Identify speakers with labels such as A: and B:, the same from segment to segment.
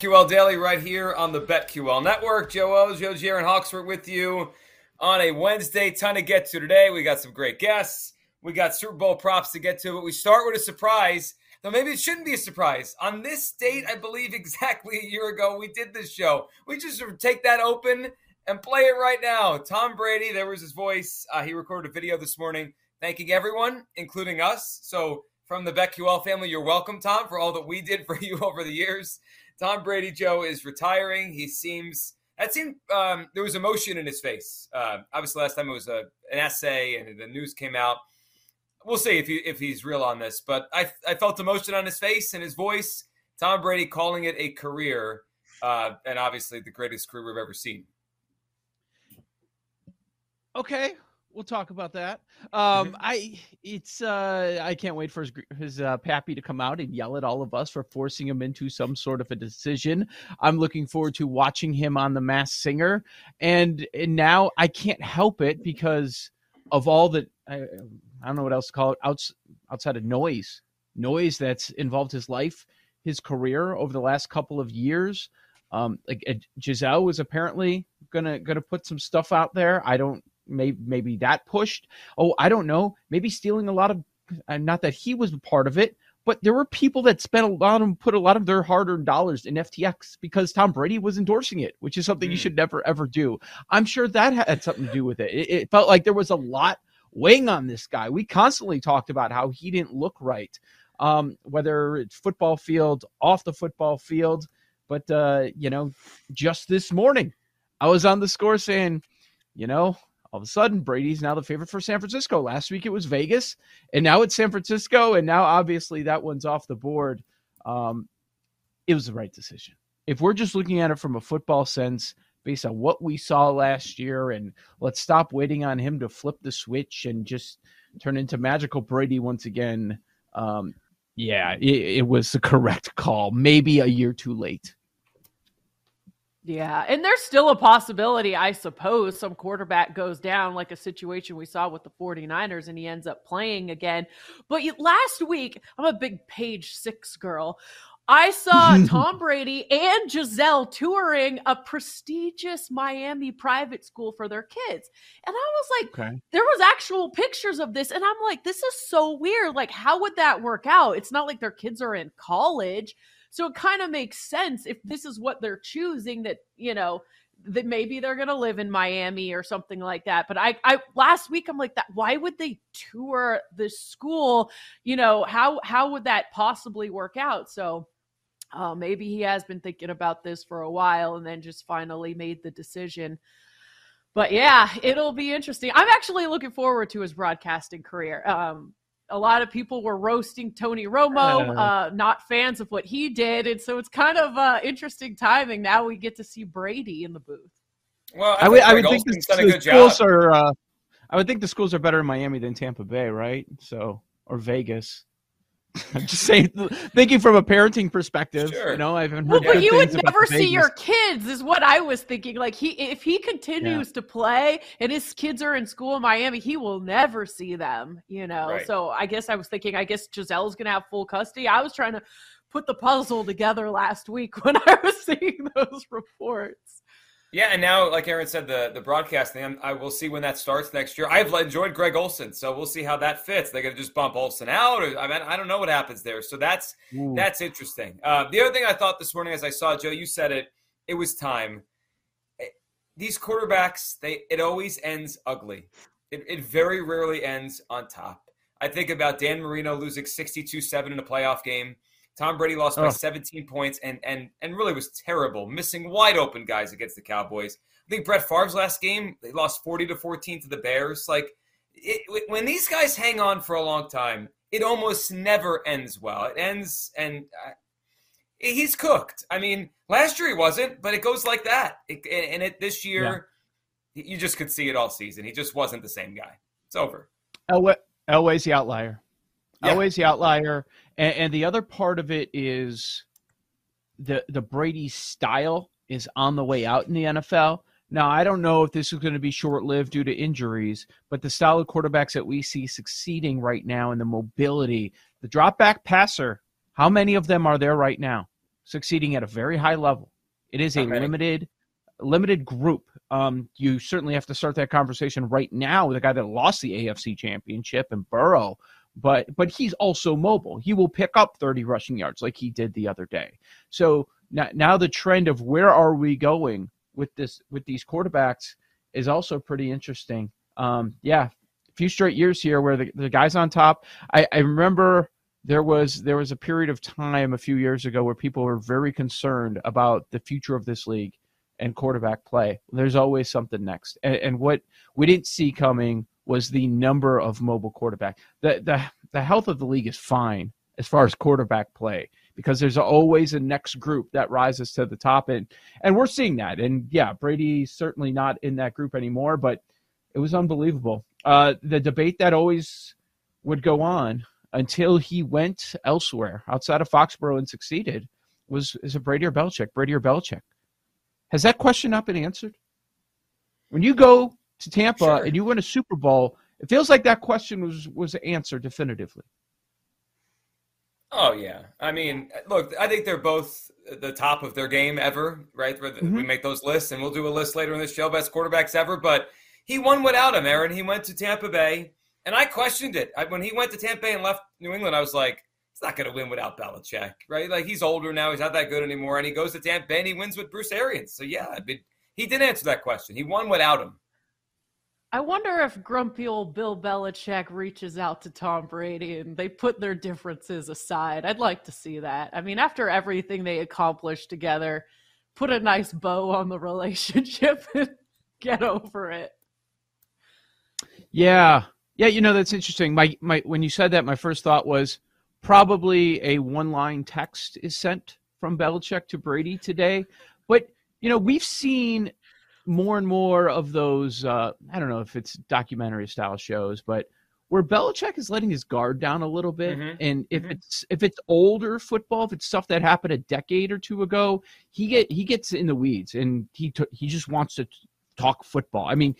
A: QL Daily right here on the BetQL Network. Joe O's, Joe and Hawksworth with you on a Wednesday. Ton to get to today. We got some great guests. We got Super Bowl props to get to, but we start with a surprise. Though maybe it shouldn't be a surprise. On this date, I believe exactly a year ago, we did this show. We just take that open and play it right now. Tom Brady, there was his voice. Uh, he recorded a video this morning thanking everyone, including us. So from the BetQL family, you're welcome, Tom, for all that we did for you over the years. Tom Brady, Joe, is retiring. He seems that seemed um, there was emotion in his face. Uh, obviously, last time it was a, an essay and the news came out. We'll see if he if he's real on this, but I I felt emotion on his face and his voice. Tom Brady calling it a career, uh, and obviously the greatest career we've ever seen.
B: Okay, we'll talk about that. Um, I it's uh, I can't wait for his his uh, pappy to come out and yell at all of us for forcing him into some sort of a decision. I'm looking forward to watching him on The Masked Singer, and and now I can't help it because of all the I, I don't know what else to call it outs, outside of noise, noise that's involved his life, his career over the last couple of years. Um, like uh, Gisele was apparently gonna gonna put some stuff out there. I don't maybe maybe that pushed. Oh, I don't know. Maybe stealing a lot of uh, not that he was a part of it, but there were people that spent a lot of put a lot of their hard-earned dollars in FTX because Tom Brady was endorsing it, which is something mm. you should never ever do. I'm sure that had something to do with it. it. It felt like there was a lot weighing on this guy. We constantly talked about how he didn't look right, um, whether it's football field, off the football field. But uh, you know, just this morning, I was on the score saying, you know, all of a sudden Brady's now the favorite for San Francisco. Last week it was Vegas, and now it's San Francisco, and now obviously that one's off the board. Um, it was the right decision. If we're just looking at it from a football sense, based on what we saw last year, and let's stop waiting on him to flip the switch and just turn into magical Brady once again. Um, yeah, it, it was the correct call. Maybe a year too late.
C: Yeah, and there's still a possibility, I suppose, some quarterback goes down like a situation we saw with the 49ers and he ends up playing again. But last week, I'm a big page six girl. I saw Tom Brady and Gisele touring a prestigious Miami private school for their kids. And I was like, okay. there was actual pictures of this. And I'm like, this is so weird. Like, how would that work out? It's not like their kids are in college. So it kind of makes sense if this is what they're choosing that, you know, that maybe they're going to live in Miami or something like that. But I, I last week I'm like that. Why would they tour the school? You know how how would that possibly work out? So uh, maybe he has been thinking about this for a while and then just finally made the decision. But yeah, it'll be interesting. I'm actually looking forward to his broadcasting career. Um, a lot of people were roasting Tony Romo, uh, uh, not fans of what he did, and so it's kind of uh, interesting timing. Now we get to see Brady in the booth.
A: Well, I, I would, I would
B: think the, the schools job. are. Uh, I would think the schools are better in Miami than Tampa Bay, right? So or Vegas. I'm just saying, thinking from a parenting perspective. Sure. You know, I haven't heard.
C: Well, but you would never see your kids, is what I was thinking. Like he, if he continues yeah. to play and his kids are in school in Miami, he will never see them. You know, right. so I guess I was thinking, I guess Gisele's gonna have full custody. I was trying to put the puzzle together last week when I was seeing those reports.
A: Yeah, and now, like Aaron said, the the broadcasting, I will see when that starts next year. I've enjoyed Greg Olsen, so we'll see how that fits. They're going to just bump Olsen out, or I mean, I don't know what happens there. So that's Ooh. that's interesting. Uh, the other thing I thought this morning, as I saw Joe, you said it, it was time. Eh, these quarterbacks, they it always ends ugly. It, it very rarely ends on top. I think about Dan Marino losing 62-7 in a playoff game. Tom Brady lost by 17 points and and and really was terrible, missing wide open guys against the Cowboys. I think Brett Favre's last game they lost 40 to 14 to the Bears. Like it, when these guys hang on for a long time, it almost never ends well. It ends and uh, he's cooked. I mean, last year he wasn't, but it goes like that. It, and it this year, yeah. you just could see it all season. He just wasn't the same guy. It's over.
B: Elway, Elway's the outlier. Yeah. Always the outlier. And, and, the other part of it is the the Brady style is on the way out in the NFL. Now, I don't know if this is going to be short lived due to injuries, but the style of quarterbacks that we see succeeding right now in the mobility, the drop back passer, how many of them are there right now succeeding at a very high level? It is a limited limited group. Um, you certainly have to start that conversation right now with a guy that lost the AFC championship and Burrow but but he's also mobile. He will pick up 30 rushing yards like he did the other day. So now, now the trend of where are we going with this with these quarterbacks is also pretty interesting. Um, yeah, a few straight years here where the, the guys on top. I, I remember there was there was a period of time a few years ago where people were very concerned about the future of this league and quarterback play. There's always something next, and, and what we didn't see coming was the number of mobile quarterback. The the the health of the league is fine as far as quarterback play because there's always a next group that rises to the top and and we're seeing that. And yeah, Brady's certainly not in that group anymore, but it was unbelievable. Uh, the debate that always would go on until he went elsewhere outside of Foxborough and succeeded was is it Brady or Belichick? Brady or Belichick? Has that question not been answered? When you go to Tampa sure. and you win a Super Bowl, it feels like that question was was answered definitively.
A: Oh yeah, I mean, look, I think they're both the top of their game ever, right? Mm-hmm. We make those lists, and we'll do a list later in this show, best quarterbacks ever. But he won without him, Aaron. He went to Tampa Bay, and I questioned it I, when he went to Tampa Bay and left New England. I was like, he's not going to win without Belichick, right? Like he's older now, he's not that good anymore, and he goes to Tampa Bay and he wins with Bruce Arians. So yeah, I mean, he did answer that question. He won without him.
C: I wonder if grumpy old Bill Belichick reaches out to Tom Brady and they put their differences aside. I'd like to see that. I mean, after everything they accomplished together, put a nice bow on the relationship and get over it.
B: Yeah. Yeah, you know that's interesting. My my when you said that my first thought was probably a one-line text is sent from Belichick to Brady today. But you know, we've seen more and more of those. Uh, I don't know if it's documentary style shows, but where Belichick is letting his guard down a little bit, mm-hmm. and if mm-hmm. it's if it's older football, if it's stuff that happened a decade or two ago, he get he gets in the weeds and he t- he just wants to talk football. I mean,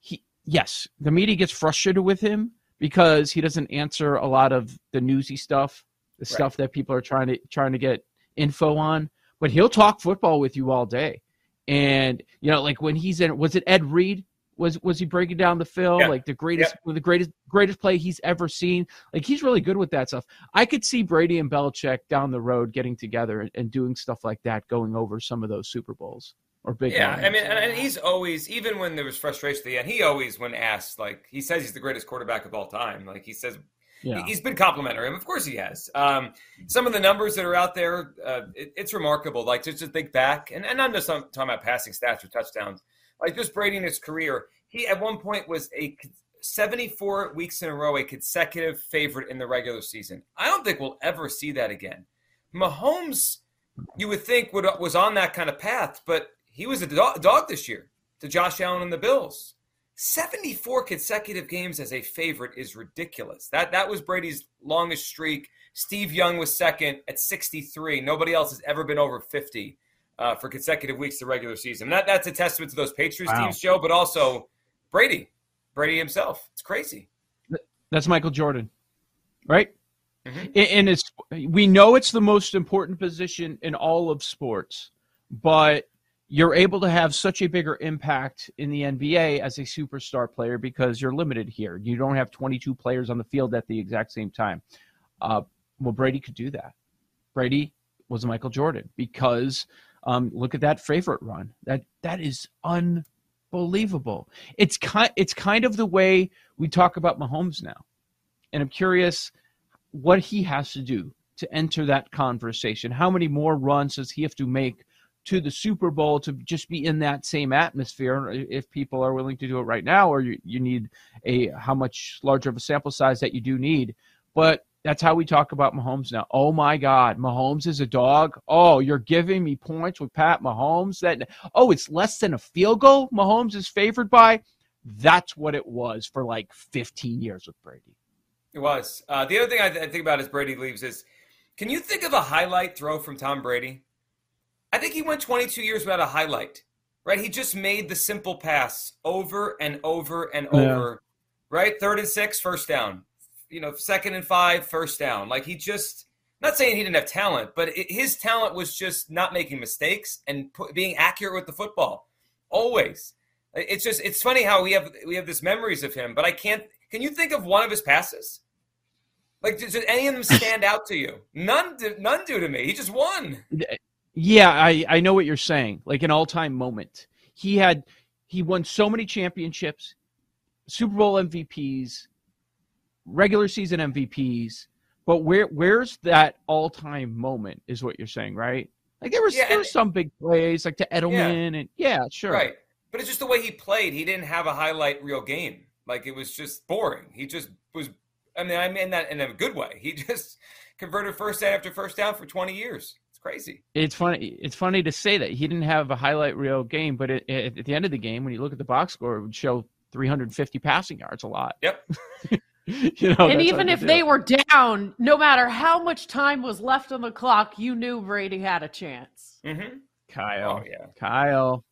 B: he yes, the media gets frustrated with him because he doesn't answer a lot of the newsy stuff, the right. stuff that people are trying to trying to get info on. But he'll talk football with you all day. And you know, like when he's in, was it Ed Reed? Was was he breaking down the film yeah. like the greatest, yeah. the greatest, greatest play he's ever seen? Like he's really good with that stuff. I could see Brady and Belichick down the road getting together and, and doing stuff like that, going over some of those Super Bowls or big.
A: Yeah, I mean, and, and, he's always, even when there was frustration at the end, he always, when asked, like he says he's the greatest quarterback of all time. Like he says yeah. He's been complimentary. Of course, he has. Um, some of the numbers that are out there, uh, it, it's remarkable. Like just to think back, and, and I'm just talking about passing stats or touchdowns. Like just Brady in his career, he at one point was a 74 weeks in a row a consecutive favorite in the regular season. I don't think we'll ever see that again. Mahomes, you would think would, was on that kind of path, but he was a dog, dog this year to Josh Allen and the Bills. 74 consecutive games as a favorite is ridiculous. That that was Brady's longest streak. Steve Young was second at 63. Nobody else has ever been over 50 uh, for consecutive weeks the regular season. That that's a testament to those Patriots wow. teams, Joe, but also Brady, Brady himself. It's crazy.
B: That's Michael Jordan, right? Mm-hmm. And it's we know it's the most important position in all of sports, but you're able to have such a bigger impact in the NBA as a superstar player because you're limited here. You don't have 22 players on the field at the exact same time. Uh, well, Brady could do that. Brady was Michael Jordan because um, look at that favorite run. That that is unbelievable. It's kind it's kind of the way we talk about Mahomes now, and I'm curious what he has to do to enter that conversation. How many more runs does he have to make to the Super Bowl to just be in that same atmosphere? If people are willing to do it right now, or you, you need a how much larger of a sample size that you do need, but that's how we talk about Mahomes now. Oh my God, Mahomes is a dog. Oh, you're giving me points with Pat Mahomes. That oh, it's less than a field goal. Mahomes is favored by. That's what it was for like 15 years with Brady.
A: It was. Uh, the other thing I, th- I think about as Brady leaves is, can you think of a highlight throw from Tom Brady? I think he went 22 years without a highlight. Right? He just made the simple pass over and over and
B: Yeah.
A: over. Right? Third and six, first down you know, second and five, first down. Like he just, not saying he didn't have talent, but it, his talent was just not making mistakes and put, being accurate with the football. Always. It's just, it's funny how we have we have this memories of him, but I can't. Can you think of one of his passes? Like, did, did any of them stand out to you? None, none do to me. He just won.
B: Yeah, I I know what you're saying. Like an all-time moment. He had he won so many championships, Super Bowl MVPs, regular season MVPs, but where where's that all time moment is what you're saying, right? Like there was
A: Yeah,
B: there were some big plays like to Edelman and yeah, sure.
A: Right. But it's just the way he played. He didn't have a highlight reel game. Like it was just boring. He just was. I mean, I mean that in a good way. He just converted first down after first down for 20 years. It's crazy.
B: It's funny. It's funny to say that he didn't have a highlight reel game, but it, it, at the end of the game, when you look at the box score, it would show 350 passing yards. A lot.
A: Yep.
B: you know,
C: and even if
B: to
C: they were down, no matter how much time was left on the clock, you knew Brady had a chance.
A: Mm-hmm.
B: Kyle,
A: Oh yeah.
B: Kyle,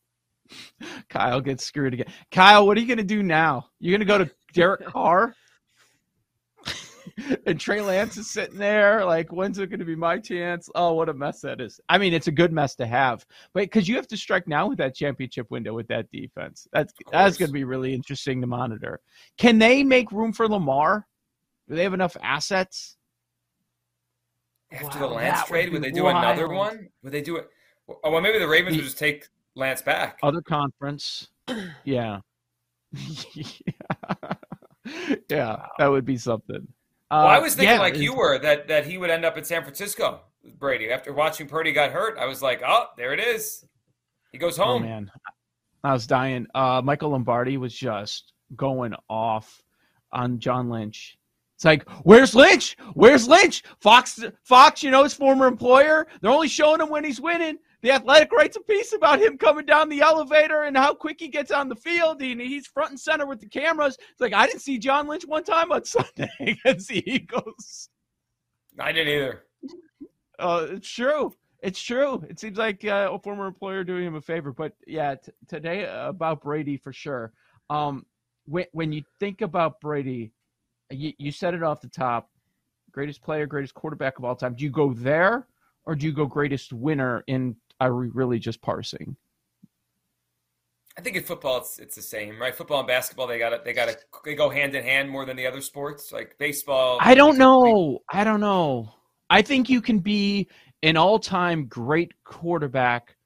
B: Kyle gets screwed again. Kyle, what are you gonna do now? You're gonna go to Derek Carr, and Trey Lance is sitting there. Like, when's it gonna be my chance? Oh, what a mess that is. I mean, it's a good mess to have, but because you have to strike now with that championship window with that defense, that's that's gonna be really interesting to monitor. Can they make room for Lamar? Do they have enough assets?
A: After
C: Wow,
A: the Lance
C: would
A: trade, would they do another one? Would they do it? Oh, well, maybe the Ravens would just take Lance back.
B: Other conference, yeah, yeah, that would be something.
A: Well, I
B: Uh,
A: was thinking
B: yeah,
A: like you were that that he would end up in San Francisco Brady. After watching Purdy got hurt, I was like, oh, there it is. He goes
B: Oh
A: home.
B: man, I was dying. Uh, Michael Lombardi was just going off on John Lynch. It's like, where's Lynch? Where's Lynch? Fox, Fox, you know his former employer. They're only showing him when he's winning. The Athletic writes a piece about him coming down the elevator and how quick he gets on the field. And he's front and center with the cameras. It's like I didn't see John Lynch one time on Sunday against the Eagles.
A: I didn't either.
B: Uh, it's true. It's true. It seems like uh, a former employer doing him a favor. But yeah, t- today uh, about Brady for sure. Um, when when you think about Brady, you, you said it off the top. Greatest player, greatest quarterback of all time. Do you go there, or do you go greatest winner? In are we really just parsing?
A: I think in football it's it's the same, right? Football and basketball they got to they got to they go hand in hand more than the other sports. Like baseball,
B: I don't know. I don't know. I think you can be an all-time great quarterback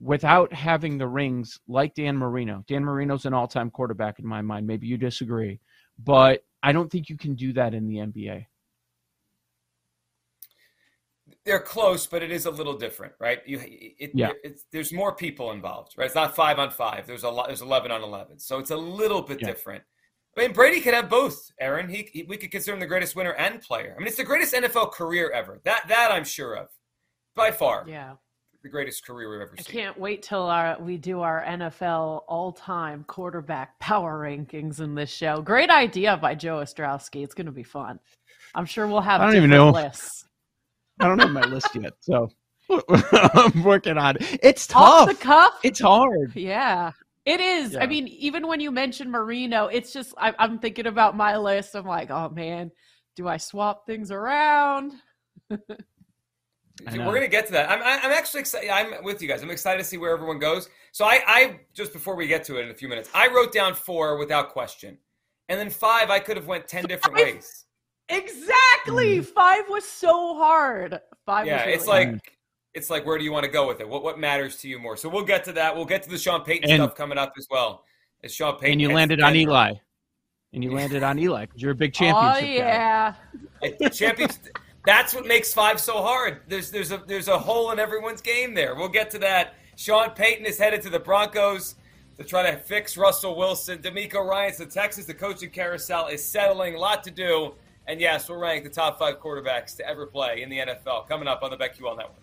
B: without having the rings like Dan Marino. Dan Marino's an all-time quarterback in my mind. Maybe you disagree, but I don't think you can do that in the NBA.
A: They're close, but it is a little different, right? You, it,
B: Yeah.
A: it's, there's more people involved, right? It's not five on five. There's a lot. There's eleven on eleven, so it's a little bit
B: Yeah.
A: different. I mean, Brady could have both. Aaron, he, he we could consider him the greatest winner and player. I mean, it's the greatest NFL career ever. That that I'm sure of, by far,
C: Yeah.
A: the greatest career we've ever seen.
C: I can't wait till our we do our NFL all-time quarterback power rankings in this show. Great idea by Joe Ostrowski. It's going to be fun. I'm sure we'll have
B: I don't even know.
C: lists.
B: I don't have my list yet, so I'm working on it. It's
C: Off
B: tough.
C: the cuff.
B: It's hard.
C: Yeah. It is.
B: Yeah.
C: I mean, even when you mention Marino, it's just I, I'm thinking about my list. I'm like, oh man, do I swap things around?
B: I
A: We're gonna get to that. I'm, I'm actually excited. I'm with you guys. I'm excited to see where everyone goes. So I, I just before we get to it in a few minutes, I wrote down four without question, and then five. I could have went ten different ways.
C: Exactly. Mm. Five was so hard. Five.
A: Yeah,
C: was really
A: it's
C: hard.
A: like it's like where do you want to go with it? What what matters to you more? So we'll get to that. We'll get to the Sean Payton
B: And-
A: stuff coming up as well. As Sean Payton
B: and you landed on
A: Denver.
B: Eli. And you landed on Eli because you're a big
C: Oh
B: championship guy.
C: yeah.
A: It- champions. That's what makes five so hard. There's there's a there's a hole in everyone's game there. We'll get to that. Sean Payton is headed to the Broncos to try to fix Russell Wilson. DeMeco Ryans the Texas. The coaching carousel is settling. A lot to do. And yes, we'll rank the top five quarterbacks to ever play in the NFL. Coming up on the BetQL Network.